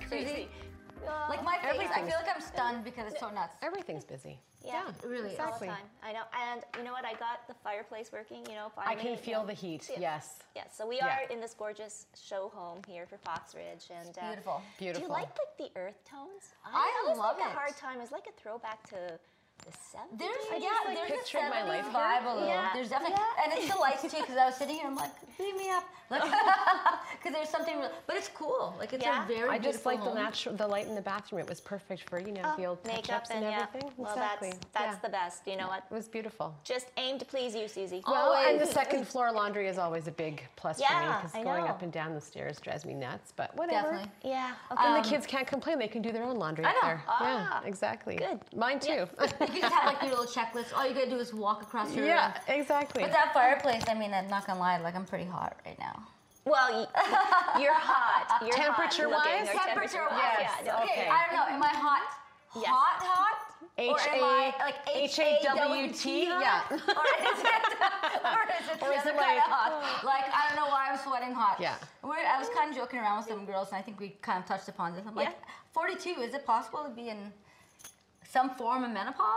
Crazy. Crazy. Like my face, I feel like I'm stunned because it's so nuts. Everything's busy. Yeah, really is. All Exactly. the time. I know. And you know what? I got the fireplace working. You know, finally. I can feel yeah. the heat. Yeah. Yes. Yeah. So we Yeah. are in this gorgeous show home here for Fox Ridge, and uh, Beautiful. Do you like like the earth tones? I always love like it. a hard time. It's like a throwback to the 70s. There's I yeah, just, like, there's pictured a my 70s life here. vibe a little. Yeah, There's definitely, yeah. and it's the lights too. Because I was sitting here, and I'm like, beat me up, because there's something, real, but it's cool. Like it's Yeah. a very I just like the natural, the light in the bathroom. It was perfect for you know Oh, the old makeup touch-ups and, yeah. everything. Well, exactly. that's that's Yeah. the best. You know what? It was beautiful. Just aim to please you, Susie. Well, and the second floor laundry is always a big plus for me because going up and down the stairs drives me nuts. But whatever. Definitely. Yeah. Okay. And the kids can't complain; they can do their own laundry I up know. there. Ah, yeah, exactly. good. Mine too. You just have like your little checklist. All you gotta do is walk across your yeah, room. Yeah, exactly. But that fireplace, I mean, I'm not gonna lie, like I'm pretty hot right now. Well, you're hot. You're hot Temperature-wise? looking, Temperature temperature-wise. wise. Yeah, no, okay. okay. I don't know. Am I hot? Yes. Hot, hot? or am I like H A W T? Yeah. or is it, or is it Or is it kind like- of hot? Oh. Like I don't know why I'm sweating hot. Yeah. We're, I was kind of joking around with some girls, and I think we kind of touched upon this. I'm like, Yeah. 42. Is it possible to be in some form of menopause?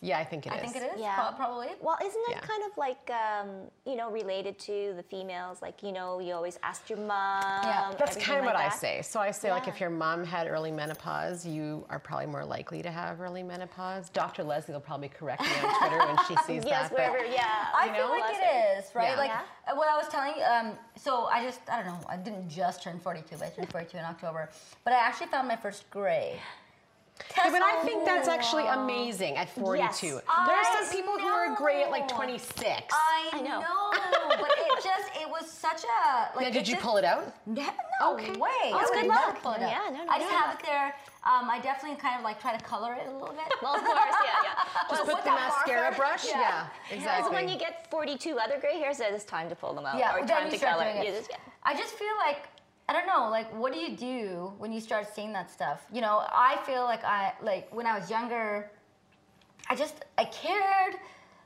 Yeah, I think it is. I think it is. Yeah. Probably. Well, isn't it Yeah. kind of like um, you know related to the females? Like you know, you always asked your mom. Yeah. That's kind of like what I say. So I say, like, if your mom had early menopause, you are probably more likely to have early menopause. Dr. Leslie will probably correct me on Twitter when she sees Yes, that. but- wherever. Yeah. I feel know, like last it is, right? Yeah. Like Yeah. uh, what I was telling you. Um, so I just, I don't know, I didn't just turn 42, but I turned 42 in October. But I actually found my first gray. Yeah, but I think that's actually amazing at 42. Yes. there are some I people who are great at like 26. I, I know. know, but it just, it was such a like. now, did you just- pull it out? No, no Okay. way. Oh, I good would luck. never pull it out. Yeah, no, no, I just good have it there. Um, I definitely kind of like try to color it a little bit. Well, of course, yeah, yeah. Just with put the mascara marker. brush? Yeah. Yeah, Because when you get 42 other gray hairs, it's time to pull them out. Yeah, or then time you to start color. doing it. You just get- I just feel like I don't know, like what do you do when you start seeing that stuff? You know, I feel like I like when I was younger, I just I cared,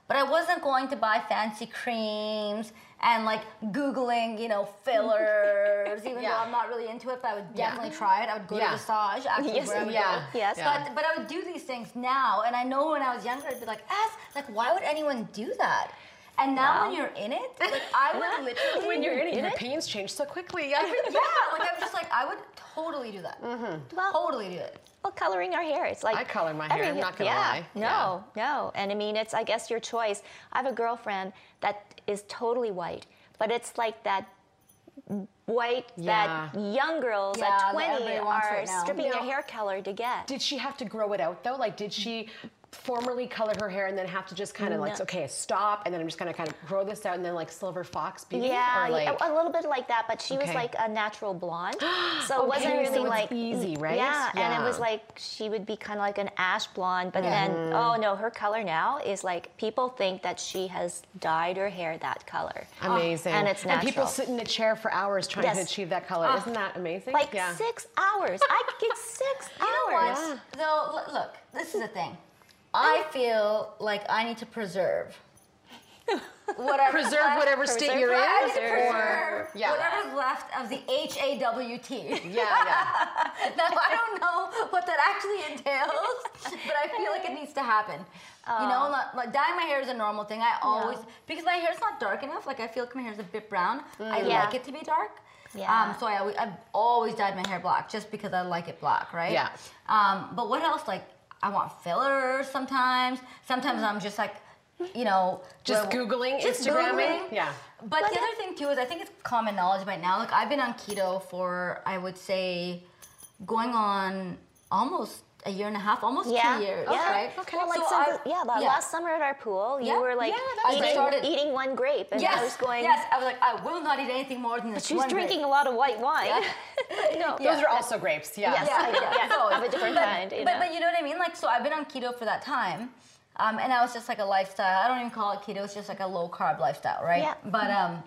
but I wasn't going to buy fancy creams and like googling, you know, fillers. even Yeah. though I'm not really into it, but I would Yeah. definitely try it. I would go Yeah. to Visage, actually, Yes, where I would yeah. go. Yes. Yeah. But but I would do these things now, and I know when I was younger, I'd be like, "As like, why would anyone do that?" And now when you're in it, like I would literally when you're in it, your opinions change so quickly. Yeah. yeah, like I'm just like I would totally do that. Mm-hmm. Well, Totally do it. well, coloring our hair. It's like I color my hair, I'm not gonna yeah, lie. No, no. And I mean, it's I guess your choice. I have a girlfriend that is totally white, but it's like that white Yeah. that young girls Yeah, at that 20 are right now. stripping their hair color to get. Did she have to grow it out though? Like, did she formerly color her hair and then have to just kind of like, okay, stop, and then I'm just gonna kind of grow this out and then like silver fox beauty? Yeah, or like, yeah, a little bit like that, but she was like a natural blonde, so it wasn't really so it's like easy, right? Yeah, and it was like she would be kind of like an ash blonde, but then oh no, her color now is like people think that she has dyed her hair that color. Ah, amazing. and it's And people sit in a chair for hours trying to achieve that color. Ah, Isn't that amazing? Like yeah. six hours. I could get six You know hours. what? Though, l- look, this is the thing. I feel like I need to preserve whatever Preserve whatever state you're in, or- preserve yeah. whatever's left of the H A W T. Yeah, yeah. now I don't know what that actually entails, but I feel like it needs to happen. You know, like, like dyeing my hair is a normal thing. I always because my hair is not dark enough. Like I feel like my hair is a bit brown. I Yeah. like it to be dark. Yeah. Um, so I always, I've always dyed my hair black just because I like it black, right? Yeah. Um, but what else? Like I want fillers sometimes. Sometimes I'm just like, you know, Just do I- Googling, just Instagramming? Googling. Yeah. But the other thing too is I think it's common knowledge right now. Like I've been on keto for I would say going on almost a year and a half, almost Yeah. two years, yeah. right? Well, like So some, I- yeah, the last summer at our pool, you Yeah. were like Yeah, eating. Started- eating one grape, and Yes, I was going. yes. I was like, I will not eat anything more than this. She was one grape. drinking a lot of white wine. no. Those are also grapes. Yeah. Yes, I, yeah, So- of a different but, kind. You but, know. but you know what I mean? Like, so I've been on keto for that time. Um, and I was just like a lifestyle. I don't even call it keto. It's just like a low carb lifestyle, right? Yeah. But um,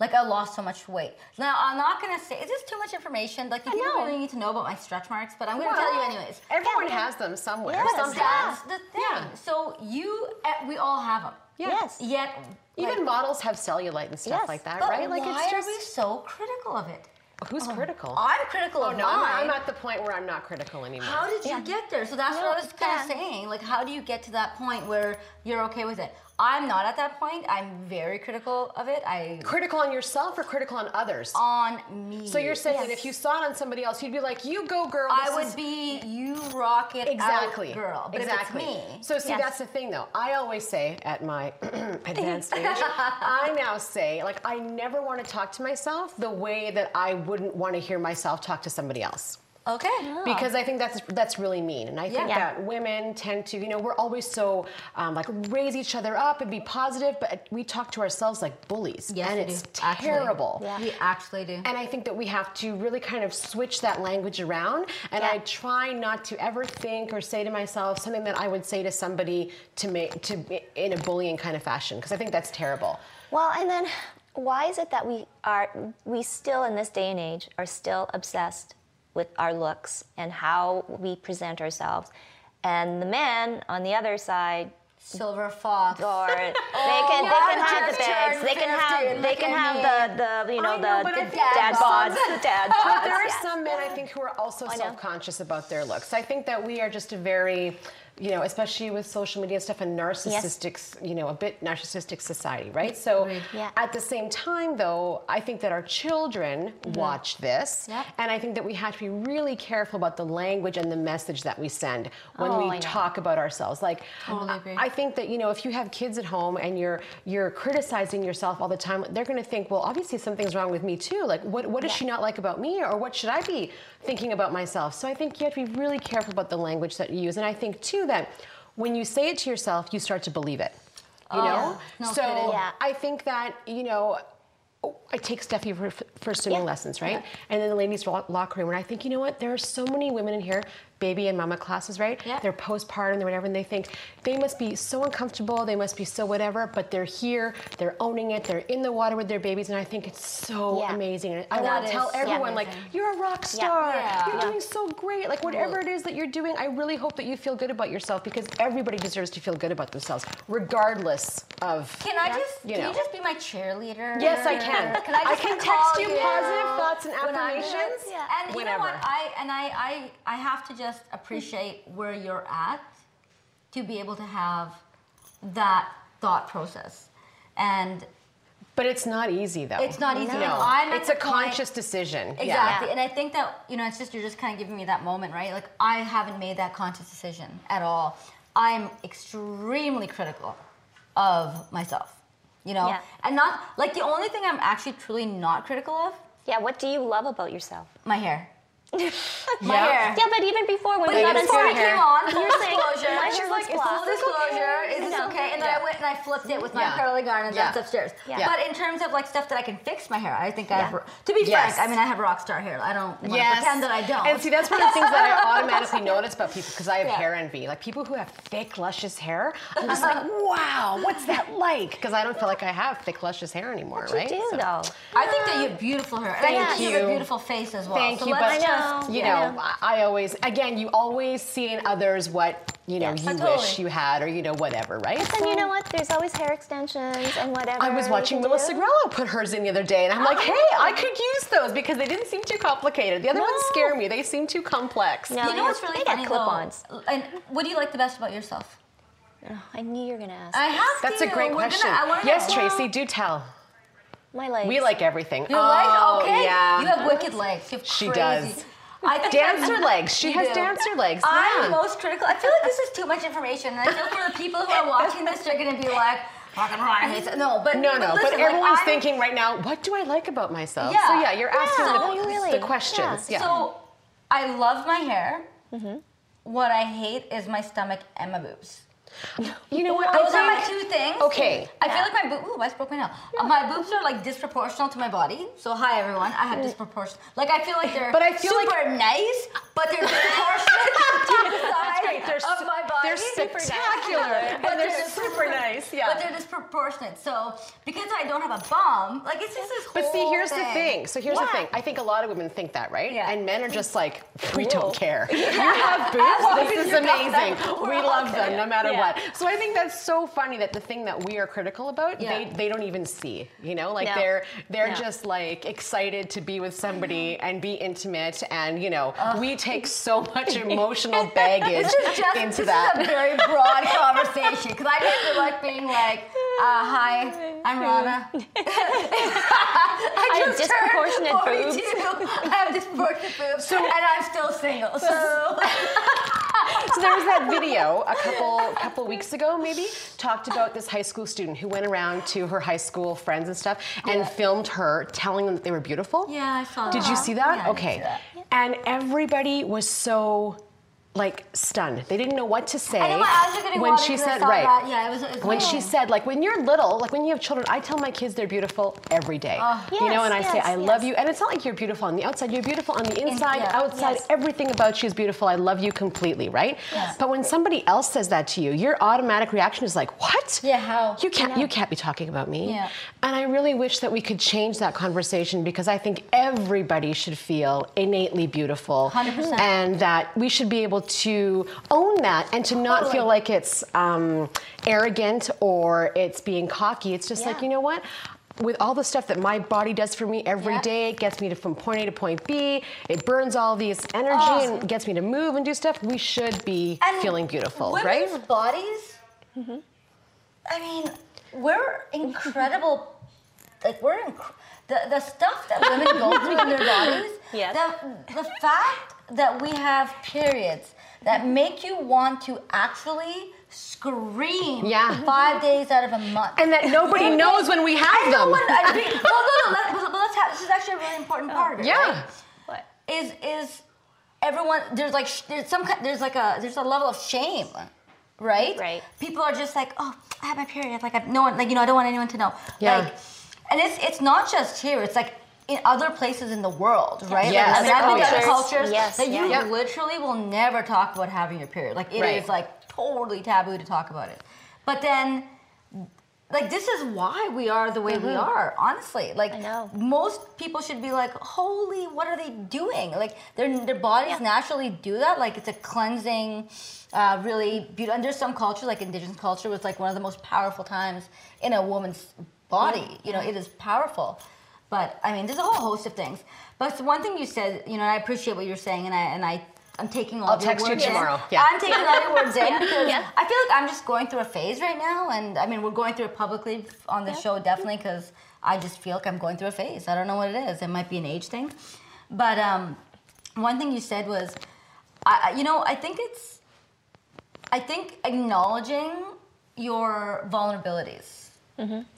like I lost so much weight. Now I'm not gonna say. Is this too much information? Like, you don't really need to know about my stretch marks, but I'm gonna tell you anyways. Everyone Yeah. has them somewhere. Yes. That's the thing. Yeah. So you, eh, we all have them. Yes. Yet, Even like, models have cellulite and stuff Yes. like that, right? Like why it's are we so critical of it? who's critical? I'm critical oh of no, I'm, mine. I'm at the point where I'm not critical anymore. How did you Yeah. get there? So that's what I was kind of saying. Like, how do you get to that point where you're okay with it? I'm not at that point. I'm very critical of it. I critical on yourself or critical on others? on me. so you're saying that if you saw it on somebody else, you'd be like, "You go, girl." I would be you rock it exactly out, girl. But exactly. me, So see, Yes. that's the thing, though. I always say at my advanced age, I now say like I never want to talk to myself the way that I wouldn't want to hear myself talk to somebody else. Okay. because I think that's that's really mean, and I think Yeah. that women tend to, you know, we're always so um, like raise each other up and be positive, but we talk to ourselves like bullies, Yes, and we it's do. Actually. terrible. We actually do. And I think that we have to really kind of switch that language around. And Yeah. I try not to ever think or say to myself something that I would say to somebody to make to in a bullying kind of fashion, because I think that's terrible. Well, and then why is it that we are we still in this day and age are still obsessed with our looks and how we present ourselves, and the men on the other side Silver fox. or they Oh, can yeah, they can have the bags, they can have they can have the the you know know, the, the think dad that's bods, awesome. the dad But there are yeah. some men I think who are also self-conscious about their looks. I think that we are just a very, you know, especially with social media and stuff, and narcissistic, you know, a bit narcissistic society, right? So Yeah. at the same time, though, I think that our children mm-hmm. watch this, Yep. and I think that we have to be really careful about the language and the message that we send when Oh, we I talk about ourselves. Like, Totally agree. I think that you know, if you have kids at home and you're you're criticizing yourself all the time, they're going to think, well, obviously something's wrong with me too. Like, what what does Yeah. she not like about me, or what should I be thinking about myself? So I think you have to be really careful about the language that you use, and I think too that when you say it to yourself, you start to believe it. You oh, know, Oh, no so kidding. Yeah. I think that you know. oh, I take Steffi for, for swimming Yeah. lessons, right? And then the ladies' lo- locker room, and I think, you know what? There are so many women in here, baby and mama classes, right? Yeah. They're postpartum, they're whatever, and they think they must be so uncomfortable, they must be so whatever, but they're here, they're owning it, they're in the water with their babies, and I think it's so Yeah. amazing. And I want to tell everyone, like, you're a rock star, Yeah. you're doing so great. Like, whatever it is that you're doing, I really hope that you feel good about yourself because everybody deserves to feel good about themselves, regardless of. Can I just? You can know. you just be my cheerleader? Yes, I can. Can I I can text you positive thoughts and affirmations Yeah. And you know what? I and I, I I have to just appreciate where you're at to be able to have that thought process. And But it's not easy, though. It's not easy. No, And I'm it's a point- conscious decision. Exactly. Yeah. And I think that, you know, it's just, you're just kind of giving me that moment, right? Like, I haven't made that conscious decision at all. I'm extremely critical of myself, you know? Yeah. And not, like, the only thing I'm actually truly not critical of, Yeah, what do you love about yourself? my hair. my Yeah. hair. Yeah, but even before when But we got into before we came on, full you're saying, disclosure. my She's hair like, looks it's full flat. disclosure. Is this No. okay? And then Yeah. I went and I flipped it with my Yeah. curly garden, and that's upstairs. Yeah. But in terms of like stuff that I can fix my hair, I think I have. To be Yes. frank, I mean, I have rock star hair. I don't want to Yes. pretend that I don't. And see, that's one of the things that I automatically notice about people because I have Yeah. hair envy. Like people who have thick, luscious hair, I'm just like, wow, what's that like? Because I don't feel like I have thick, luscious hair anymore, You right? do So- though. I think that you have beautiful hair. And I Thank think you have a beautiful face as well. Thank so you, let's but just, you I know, know. I I always, again, you always see in others what you know Yes. you oh, Totally. wish you had or you know whatever, right? And you know what? There's always hair extensions and whatever. I was watching can Melissa do. Grelo put hers in the other day, and I'm like, Oh, hey, I could use those because they didn't seem too complicated. The other ones scare me; they seem too complex. No. You know what's really They funny clip-ons. though? And what do you like the best about yourself? Oh, I knew you were gonna ask. I have That's to. a great We're question. Gonna, yes, know. Tracy, do tell. My legs. We like everything. Your oh, legs, okay. Yeah. You have wicked legs. You have She crazy. does. I Dancer I'm- legs. She has do. dancer legs. I'm yeah. most critical. I feel like this is too much information, and I feel for the people who are watching this, they're gonna be like, "Fucking Ryan hates it." No, but No, no, listen, but everyone's I'm- thinking right now, what do I like about myself? Yeah. So yeah, you're asking Yeah. the, really- the questions. yeah. Yeah. So I love my hair. Mm-hmm. What I hate is my stomach and my boobs. you know what? Those I are my two things. Okay. I feel like my boob. Ooh, I just broke my nail. Uh, My boobs are like disproportional to my body. So hi everyone, I have disproportional. Like I feel like they're But I feel like- super nice, but they're disproportionate to the size. They're of my body. they're spectacular. But And they're they're super nice, yeah. But they're disproportionate. So because I don't have a bum, like it's just this whole. But see, here's the thing. So here's the thing. I think a lot of women think that, right? Yeah. And men are just like, we don't care. You have boobs. This is amazing. We love them no matter Yeah. What. So I think that's so funny that the thing that we are critical about, Yeah. they, they don't even see. You know, like No. they're they're No. just like excited to be with somebody and be intimate, and you know, we take so much emotional baggage just into that. this is a very broad conversation because I just feel like being like, uh, "Hi, I'm Rana." I, I have disproportionate 42. I have disproportionate boobs, and I'm still single. So So there was that video a couple couple weeks ago, maybe, talked about this high school student who went around to her high school friends and stuff and filmed her telling them that they were beautiful. yeah, I saw. Did that. you see that? Yeah, I okay. that. And everybody was so like stunned. They didn't know what to say. I know my eyes are getting when she said right. that. Yeah, it was. It was When she said, like, when you're little, like when you have children, I tell my kids they're beautiful every day. Oh, you know, Yes, and I say, yes, I love you. And it's not like you're beautiful on the outside, you're beautiful on the inside, yeah, outside. yes. Everything about you is beautiful. I love you completely, right? Yes. But when somebody else says that to you, your automatic reaction is like, what? Yeah, how? You can't, you can't be talking about me. Yeah. And I really wish that we could change that conversation because I think everybody should feel innately beautiful. 100%. And that we should be able to own that and to not Totally. feel like it's um, arrogant or it's being cocky. It's just like, you know what? With all the stuff that my body does for me every Yeah. day, it gets me to from point A to point B. It burns all these energy Awesome. and gets me to move and do stuff. We should be And feeling beautiful, women's right? bodies. I mean, we're incredible. Like we're inc- the the stuff that women go through in their bodies. Yes. The the fact that we have periods that make you want to actually scream. Yeah. Five days out of a month. And that nobody knows when we have I them. when- I mean, no, no, no. Let, but let's have. This is actually a really important part of it. Yeah. right? What? is is everyone there's like there's some kind there's like a there's a level of shame right Right. people are just like oh i have my period like I, no one like you know i don't want anyone to know Yeah. like and it's it's not just here it's like in other places in the world right Yes. like, i mean i've been to other Cultures. cultures Yes, that you yeah. Yeah. literally will never talk about having your period like it is Right. like totally taboo to talk about it but then like this is why we are the way we are honestly like I know. most people should be like holy what are they doing like their their bodies naturally do that like it's a cleansing uh, really beautiful and there's some cultures like indigenous culture was like one of the most powerful times in a woman's body you know it is powerful but i mean there's a whole host of things but so one thing you said you know and i appreciate what you're saying and i and i I'm taking all I'll of your text you words in. tomorrow. Yeah. I'm taking all your words in because Yeah. I feel like I'm just going through a phase right now, and I mean we're going through it publicly on the show definitely because I just feel like I'm going through a phase. I don't know what it is. It might be an age thing, but um, one thing you said was, I, I- you know, I think it's, I think acknowledging your vulnerabilities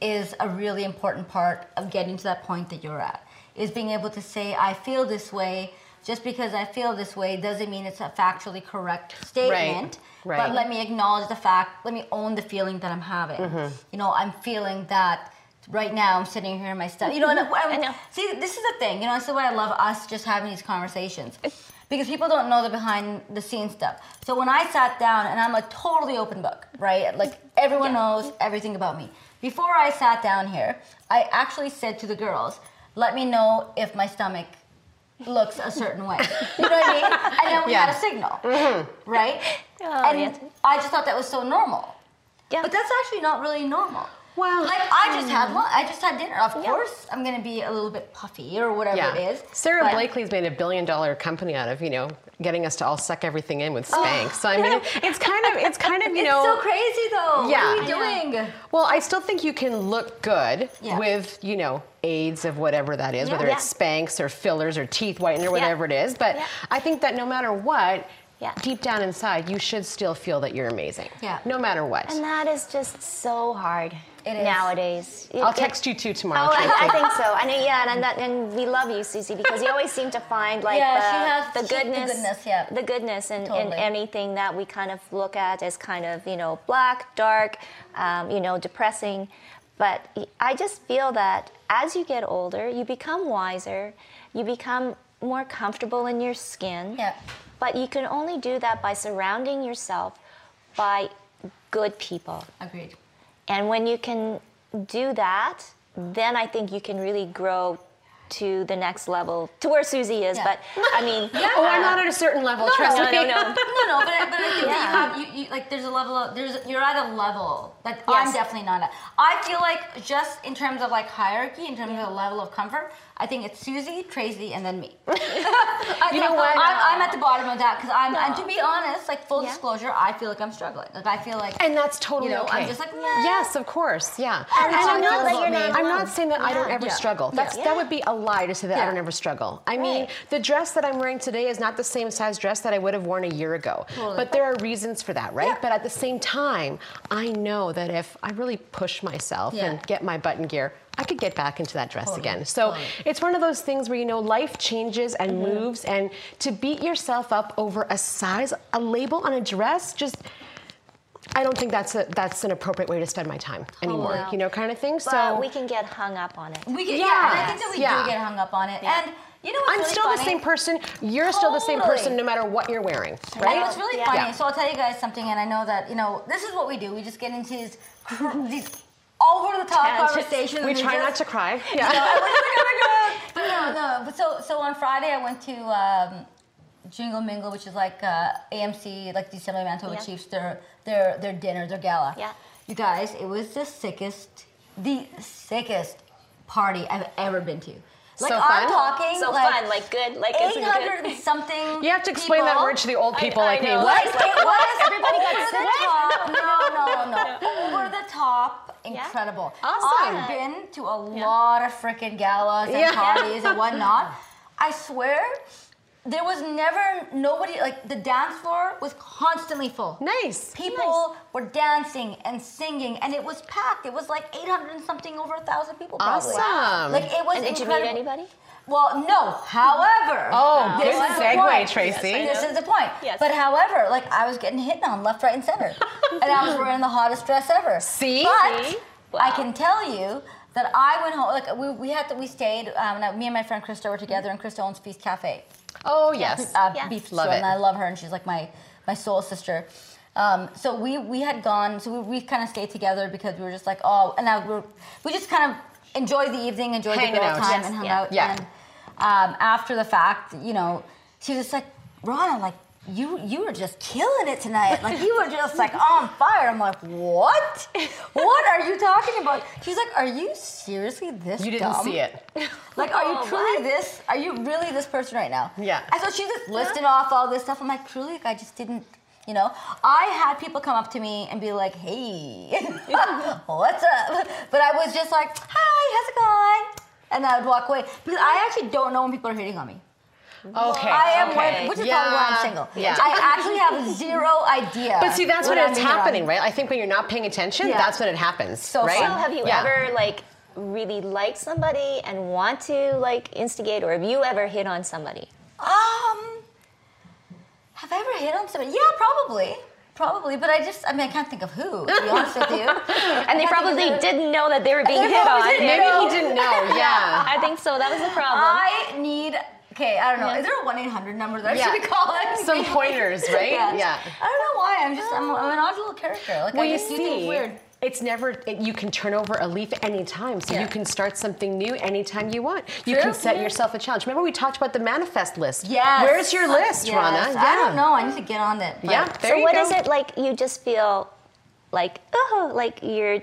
is a really important part of getting to that point that you're at. Is being able to say, I feel this way. Just because I feel this way doesn't mean it's a factually correct statement. right. Right. But let me acknowledge the fact, let me own the feeling that I'm having. Mm-hmm. You know, I'm feeling that right now I'm sitting here in my study. You know, and I'm, I know. See, this is the thing. You know, this is why I love us just having these conversations. Because people don't know the behind the scenes stuff. So when I sat down, and I'm a totally open book, right? Like everyone knows everything about me. Before I sat down here, I actually said to the girls, let me know if my stomach looks a certain way. You know what I mean? And then we Yeah. had a signal, mm-hmm. right? Oh, and yes. I just thought that was so normal. Yeah. But that's actually not really normal. Well, like I just had mm. lunch. I just had dinner. Of Yeah. course, I'm gonna be a little bit puffy or whatever Yeah. it is. Sara Blakely's made a billion dollar company out of, you know, getting us to all suck everything in with oh. Spanx. Oh, so I mean, it's kind of, it's kind of, you know. It's so crazy though. Yeah. What are you doing? Well, I still think you can look good Yeah. with, you know, aids of whatever that is, whether it's Spanx or fillers or teeth whitener, whatever it is. But. I think that no matter what, Yeah. deep down inside, you should still feel that you're amazing. Yeah. No matter what. And that is just so hard It is. nowadays. It- I'll it- text you too tomorrow. Oh, I. I think so. And yeah, and that, and we love you, Susie, because you always seem to find like Yeah, the, she has- the she's the goodness, goodness, yeah. the goodness in, in Totally. anything that we kind of look at as kind of you know black, dark, um, you know, depressing. But I just feel that as you get older, you become wiser, you become more comfortable in your skin. Yeah. But you can only do that by surrounding yourself by good people. Agreed. And when you can do that, then I think you can really grow to the next level, to where Susie is. Yeah. But I mean, Oh, I'm not at a certain level, No, trust no, me. no, no. no, no, but, I- but I think Yeah. that you have, you, you, like, there's a level of, there's, you're at a level that I'm definitely not at. I feel like just in terms of like hierarchy, in terms of the level of comfort, I think it's Susie, Tracy, and then me. I, you know what? I'm, I'm at the bottom of that because I'm, and to be honest, like full Yeah. disclosure, I feel like I'm struggling. Like I feel like, And that's totally you know, okay. I'm just like, nah. Yes, of course, yeah. And And how I'm not, feels that you're not I'm not saying that I don't ever Yeah. struggle. That's, Yeah. That would be a lie to say that I don't ever struggle. I mean, the dress that I'm wearing today is not the same size dress that I would have worn a year ago. Totally. But there are reasons for that, right? Yeah. But at the same time, I know that if I really push myself Yeah. and get my button gear, I could get back into that dress Totally. again. So Totally. it's one of those things where you know life changes and Mm-hmm. moves, and to beat yourself up over a size, a label on a dress, just I don't think that's a that's an appropriate way to spend my time anymore. Totally. You know, kind of thing. but so we can get hung up on it. We get, yeah, and I think that we Yeah. do get hung up on it. Yeah. And you know what's I'm really still funny? the same person. You're still the same person, no matter what you're wearing, And right? what's really Yeah. funny, Yeah. so I'll tell you guys something, and I know that, you know, this is what we do. We just get into these, these over the top Tangents. conversations. we and try just- not to cry. you know, Yeah. I was like, oh my God. But no, no. But so, so on Friday, I went to um, Jingle Mingle, which is like uh, AMC, like the Assembly Manitoba Yeah. Chiefs, their, their, their dinner, their gala. Yeah. You guys, it was the sickest, the sickest party I've ever been to. Like So I'm fun? talking So like fun, like good, like is it 800 good? something. You have to explain that word to the old people I like me. know. What? Like, it was Everybody got over sick. the top. No, no, no. Over the top, incredible. Awesome. I've been to a lot of freaking galas and Yeah. parties and whatnot. I swear, there was never nobody like the dance floor was constantly full. Nice. People were dancing and singing, and it was packed. It was like 800 and something, over a thousand people. Probably. Awesome. Like it was And did you incredible. meet anybody? Well, no. However, Oh, this good is the segue, point. Tracy. Yes, This is the point. Yes. But however, like I was getting hit on left, right, and center, and I was wearing the hottest dress ever. See? But See? I can tell you that I went home. Like we, we had to, we stayed. Um, me and my friend Christa were together, and Christa owns Feast Cafe Oh yes. uh, Yeah. beef Love stew, it. and I love her, and she's like my my soul sister. Um, so we we had gone, so we, we kind of stayed together because we were just like, oh, and now we're we just kind of enjoyed the evening, enjoyed Hanging the girl out. time, Yes, and hung yeah. out. Yeah. And um, after the fact, you know, she was just like, Ron, I'm like. You you were just killing it tonight. Like you were just like on fire. I'm like, what? What are you talking about? She's like, are you seriously this You didn't dumb? see it. Like, are you Oh, truly this? Are you really this person right now? Yeah. And so she's just listing off all this stuff. I'm like, truly, like, I just didn't, you know. I had people come up to me and be like, hey, what's up? But I was just like, hi, how's it going? And I would walk away because I actually don't know when people are hitting on me. Okay. I am, okay. when, which is probably why I'm single. Yeah. I actually have zero idea. but see, that's when I'm it's on. happening, right? I think when you're not paying attention, Yeah. that's when it happens. So right? So have you Yeah. ever like really liked somebody and want to like instigate, or have you ever hit on somebody? Um, have I ever hit on somebody? Yeah, probably. Probably, but I just, I mean, I can't think of who, to be honest with you. And they probably didn't know that they were being hit on. Maybe know. he didn't know. Yeah. I think so. That was the problem. I need, okay, I don't know. Yeah. Is there a 1 800 number that I Yeah. should be calling? Some pointers, right? Yeah. Yeah. I don't know why. I'm just, I'm, I'm an odd little character. Like, Well, I you just do things see, weird. it's never it, you can turn over a leaf anytime so Yeah. you can start something new anytime you want you True. can set Yeah. yourself a challenge remember we talked about the manifest list Yes. where's your list Yes. rana I don't know. I need to get on it. but- yeah there so you what go. is it like? You just feel like oh, like you're.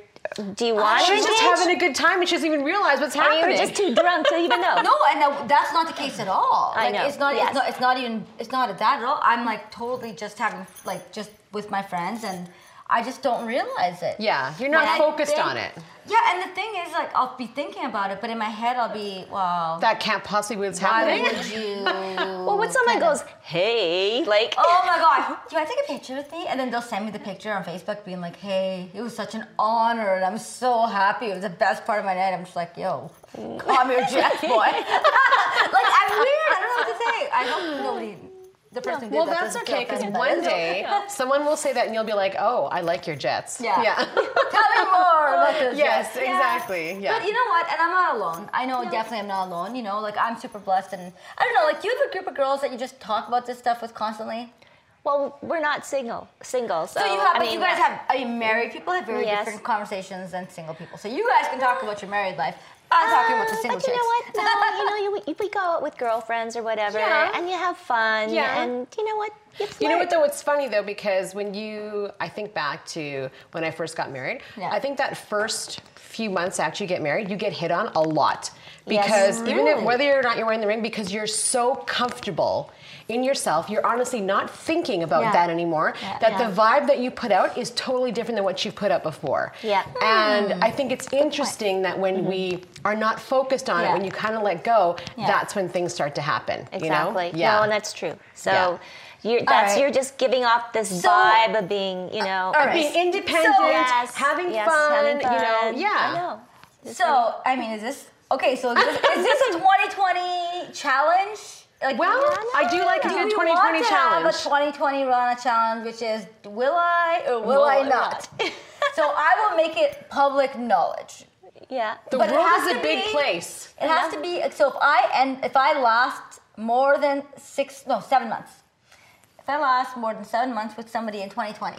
Do you want to she's just engage? having a good time and she doesn't even realize what's Or happening you're just too drunk to even know. No, and that- that's not the case at all. I Like, know. It's not, Yes. it's not. It's not even. It's not that at all. I'm like totally just having like just with my friends, and I just don't realize it. yeah you're not focused think- on it Yeah, and the thing is, like, I'll be thinking about it, but in my head, I'll be, wow. that can't possibly be what's why happening would you? Well, when someone goes, "Hey," like, Oh my god, do I take a picture with me? And then they'll send me the picture on Facebook being like, hey, it was such an honor and I'm so happy. It was the best part of my night. I'm just like, yo, calm your jets, boy. like, I'm weird. I don't know what to say. I hope nobody, the person who did well that that's okay because one it. day someone will say that and you'll be like oh i like your jets Yeah. yeah Tell me more about this. Yes, Yeah. exactly, yeah. But you know what? And I'm not alone. I know definitely I'm not alone. You know, like I'm super blessed, and I don't know. Like, you have a group of girls that you just talk about this stuff with constantly? well, we're not single, single. So, So you have, I but mean, you guys yeah. have. I mean, married people have very Yes. different conversations than single people. So you guys can talk about your married life. I'm talking about the single But you know what? No, you know, you, we go out with girlfriends or whatever, Yeah. and you have fun. Yeah. And you know what? You, You know what though? It's funny though because when you, I think back to when I first got married. Yeah. I think that first few months after you get married, you get hit on a lot Yes. because even if, whether or not you're wearing the ring, because you're so comfortable in yourself, you're honestly not thinking about Yeah. that anymore. Yeah. That Yeah. the vibe that you put out is totally different than what you've put out before. Yeah. And I think it's interesting that when we are not focused on it, Mm-hmm. When you kind of let go, Yeah. that's when things start to happen. Exactly. You know? Yeah. No, and that's true. So Yeah. you're that's right. you're just giving off this So- vibe of being, you know, all right. being independent, So- yes, having, yes, fun, having fun. you know, yeah. I know. So I mean, is this okay? So is this, is this a 2020 challenge? Like, Well, I do like a do good we 2020 want to challenge. have a 2020 Rana challenge, which is will I or will, Will I I not? so I will make it public knowledge. Yeah. The But it world has is a big be- place. It has to be so if I and if I last more than six no seven months. If I last more than seven months with somebody in 2020,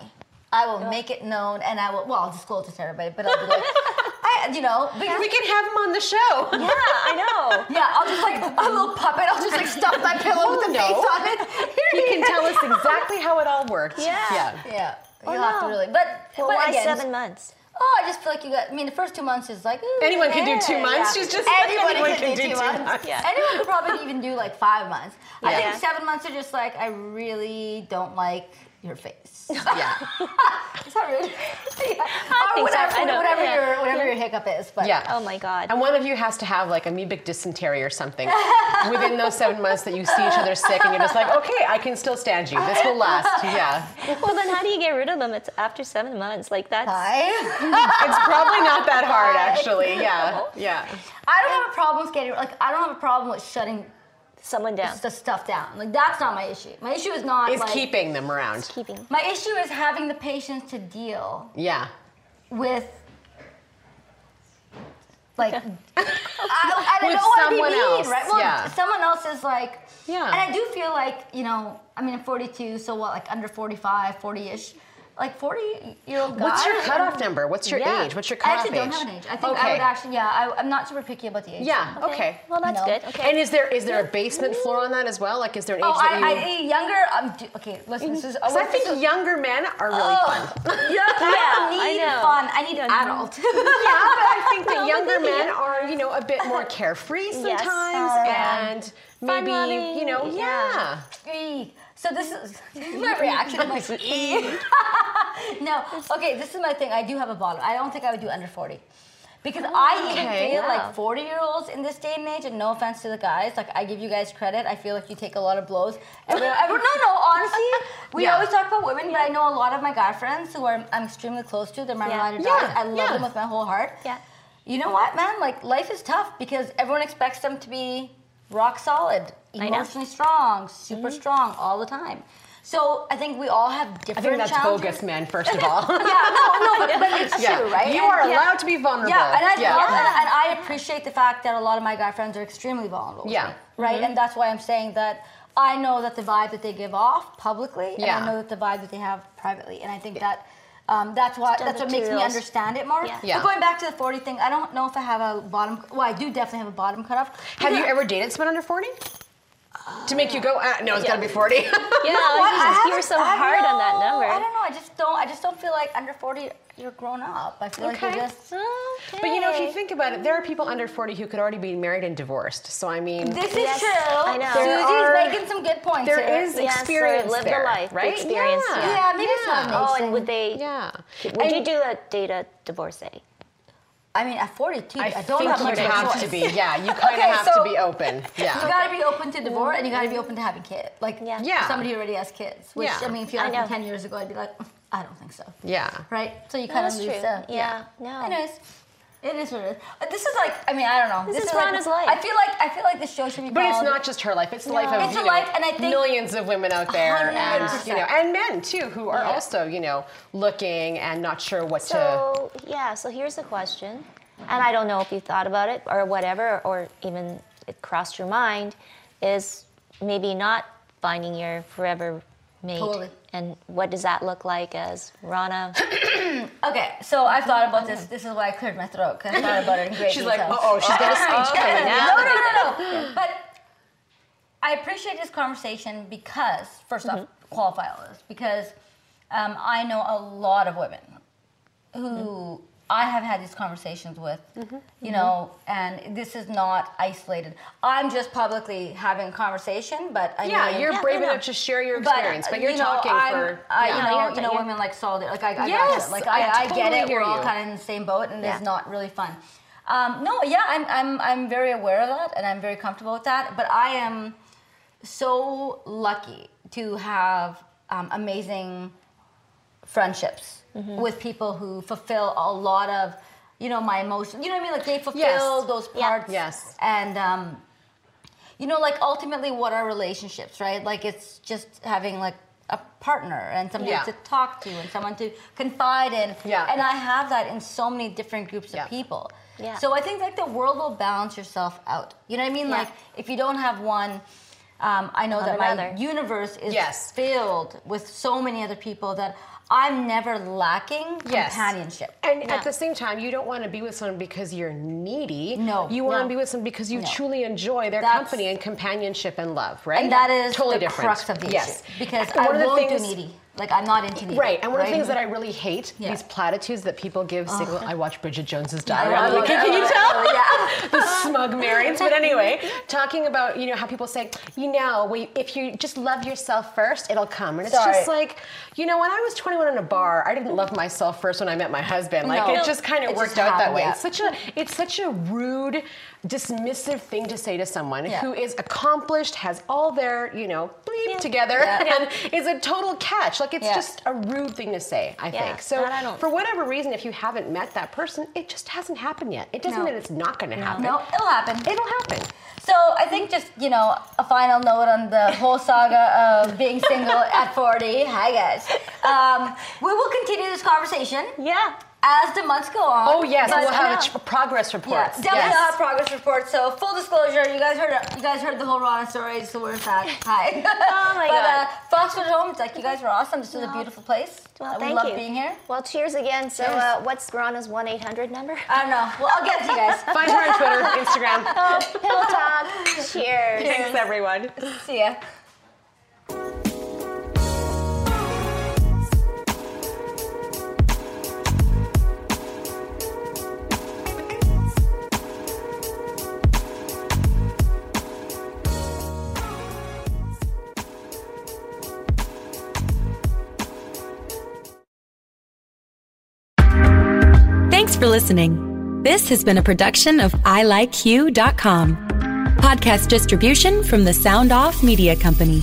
I will make it known and I will well I'll disclose it to everybody, but I'll be like, I you know because We can have him on the show. Yeah, I know. yeah I'll just like a little puppet. I'll just like stuff my pillow oh, with the no. face on it. He can tell us exactly how it all worked. Yeah. Yeah. Yeah, Oh, you have to really. But Well, but why again, seven months? Oh, I just feel like you got. I mean, the first two months is like ooh, Anyone can do two months. yeah. She's just Anybody anyone can, do, two months. Yeah. Anyone could probably even do like five months. I think seven months are just like I really don't like your face. Yeah. Is that rude? yeah. I or think so. whatever, I know. whatever Yeah. your whatever your hiccup is. But Yeah. Oh my God. And one of you has to have like amoebic dysentery or something within those seven months that you see each other sick and you're just like, okay, I can still stand you. This will last. Yeah. Well, then how do you get rid of them? It's after seven months. Like that's. Hi. It's probably not that hard actually. Yeah. Yeah. I don't have a problem with getting like I don't have a problem with shutting Someone down. the stuff down. Like that's not my issue. My issue is not Is like, keeping them around. Keeping. My issue is having the patience to deal Yeah. with like I, I don't With to be someone mean, else, right? Well, yeah. someone else is like Yeah. And I do feel like, you know, I mean I'm 42, so what like under 45, 40ish. Like 40 year old guy. What's your cutoff number? What's your Yeah. age? What's your I cutoff actually don't age? have an age. I think I Okay. would actually yeah, I, I'm not super picky about the age. Yeah. Okay. Well, that's No. good. Okay. And is there is there a basement floor on that as well? Like, is there an age Oh, that I, you? I, a younger. Um, do, okay, listen. This is. 'Cause I think younger men are really Oh. fun. Yeah, I don't Yeah, I need know. fun. I need an adult. yeah, but I think the younger men are, you know, a bit more carefree sometimes, Yeah. and maybe, you know, yeah. yeah. So this is, this is my reaction. I'm like, no, okay, this is my thing. I do have a bottom. I don't think I would do under 40. Because I even okay. feel Wow. like 40 year olds in this day and age, and no offense to the guys, like I give you guys credit. I feel like you take a lot of blows. Everyone, everyone, no, no, honestly, we Yeah. always talk about women, but I know a lot of my guy friends who are, I'm extremely close to. They're my Yeah. ride Yeah. I love yeah. them with my whole heart. Yeah. You know what, man? Like life is tough because everyone expects them to be rock solid. Emotionally strong, super strong all the time. So I think we all have different. I think that's challenges. bogus, man. First of all. Yeah, no, no, but, but it's Yeah. true, right? You And- are yeah. allowed to be vulnerable. Yeah, and I Yeah. love and, and I appreciate the fact that a lot of my guy friends are extremely vulnerable. with Yeah. Mm-hmm. right, and that's why I'm saying that I know that the vibe that they give off publicly, and Yeah. I know that the vibe that they have privately, and I think that. Um, that's what Just that's what makes me understand it more. Yeah. Yeah. But going back to the 40 thing, I don't know if I have a bottom. Well, I do definitely have a bottom cutoff. Have you ever dated someone under 40? To make you go, uh, no, it's got to be 40. Yeah, What? you, I just, you were so I hard on that number. I don't know. I just don't. I just don't feel like under 40 you're grown up. I feel like you're just. Okay. But you know, if you think about it, there are people under 40 who could already be married and divorced. So I mean, This is Yes, true. I know. Susie's There are- making some good points there here. is Yes, or experience live the there, life, the right? experience, Yeah. yeah. Yeah, maybe it's not an Oh, and would they? Yeah. Would And you do a data a divorcee? I mean, at 42, I, I, don't think have much would of a have choice. to be. Yeah, you kind of Okay, have so- to be open. Yeah. You gotta be open to divorce, and you gotta be open to having kids. Like, Yeah. Yeah. somebody who already has kids. Which Yeah. I mean, if you I asked me 10 years ago, I'd be like, "Mm, I don't think so. Yeah. Right? So you No, kind of that's lose true. the. Yeah, no. Anyways, it is what it is. Uh, this is like, I mean, I don't know. This is like- Rana's life. I feel like I feel like this show should be. But it's not just her life; it's the life of It's you a know, life, and I think- millions of women out there, and 100%. you know, and men too, who are Yeah. also you know looking and not sure what to. So yeah, so here's a question, and I don't know if you thought about it or whatever, or even it crossed your mind, is maybe not finding your forever mate. Totally. And what does that look like as Rana? Okay, so I've thought about this. This is why I cleared my throat because I thought about it in great She's like, oh, she's got a speech coming. no, no, no, no. But I appreciate this conversation because, 1st off, qualify all this because um, I know a lot of women who I have had these conversations with, you know, and this is not isolated. I'm just publicly having a conversation, but I Yeah, mean, you're Yeah, brave no, no. enough to share your experience, but, uh, you're you know, talking I'm- for. I, yeah. you know, you're- know, women like solid. Like I, I Yes. Like I I, I, get it. We're all you. kind of in the same boat, and Yeah. it's not really fun. Um, no, yeah, I'm, I'm, I'm very aware of that, and I'm very comfortable with that. But I am so lucky to have um, amazing friendships Mm-hmm. with people who fulfill a lot of, you know, my emotions. You know what I mean? Like they fulfill Yes. those Yeah. parts. Yes. And um, you know, like ultimately, what are relationships, right? Like it's just having like a partner and somebody Yeah. to talk to and someone to confide in. Yeah. And I have that in so many different groups Yeah. of people. Yeah. So I think like the world will balance yourself out. You know what I mean? Yeah. Like if you don't have one. Um, I know that another. my universe is Yes. filled with so many other people that I'm never lacking Yes. companionship. And Yeah. at the same time, you don't want to be with someone because you're needy. No, You want no. to be with someone because you No. truly enjoy their That's- company and companionship and love, right? And that is totally the different. crux of the yes. issue. Because And I one of the won't things- do needy. Like I'm not into. Right, and one of the things that I really hate, Yeah. these platitudes that people give single. I watch Bridget Jones's Diary. I'm like, can you oh, tell? love. Yeah. the smug marrieds. But anyway, talking about you know how people say, you know, if you just love yourself first, it'll come, and it's Sorry. just like, you know, when I was 21 in a bar, I didn't love myself first when I met my husband. Like No. it just kind of worked out that way. yeah. It's such a it's such a rude, dismissive thing to say to someone Yeah. who is accomplished, has all their you know bleep Yeah. together, Yeah. and is a total catch. Like it's just a rude thing to say. I think so. I For whatever reason, if you haven't met that person, it just hasn't happened yet. It doesn't No. mean it's not going to happen. No, it'll happen. It'll happen. So I think just you know a final note on the whole saga of being single at 40. Hi guys. Um, we will continue this conversation Yeah. As the months go on. Oh yes, But- we'll have know. a tr- progress Yeah, definitely yes. have progress report. So full disclosure, you guys heard you guys heard the whole Rana story. So we're that? Hi. Oh my but, God. uh, Foxwood Home, it's like you guys were awesome. This is a beautiful place. Well, Uh, we thank love you. being here. Well, cheers again. So, Cheers. uh, what's Rana's one eight hundred number? I don't know. Well, I'll get it to you guys. Find her on Twitter, Instagram. Oh, Pillow talk. Cheers. Thanks everyone. See ya. Listening. This has been a production of ilikeyou.com. Podcast distribution from the Sound Off Media Company.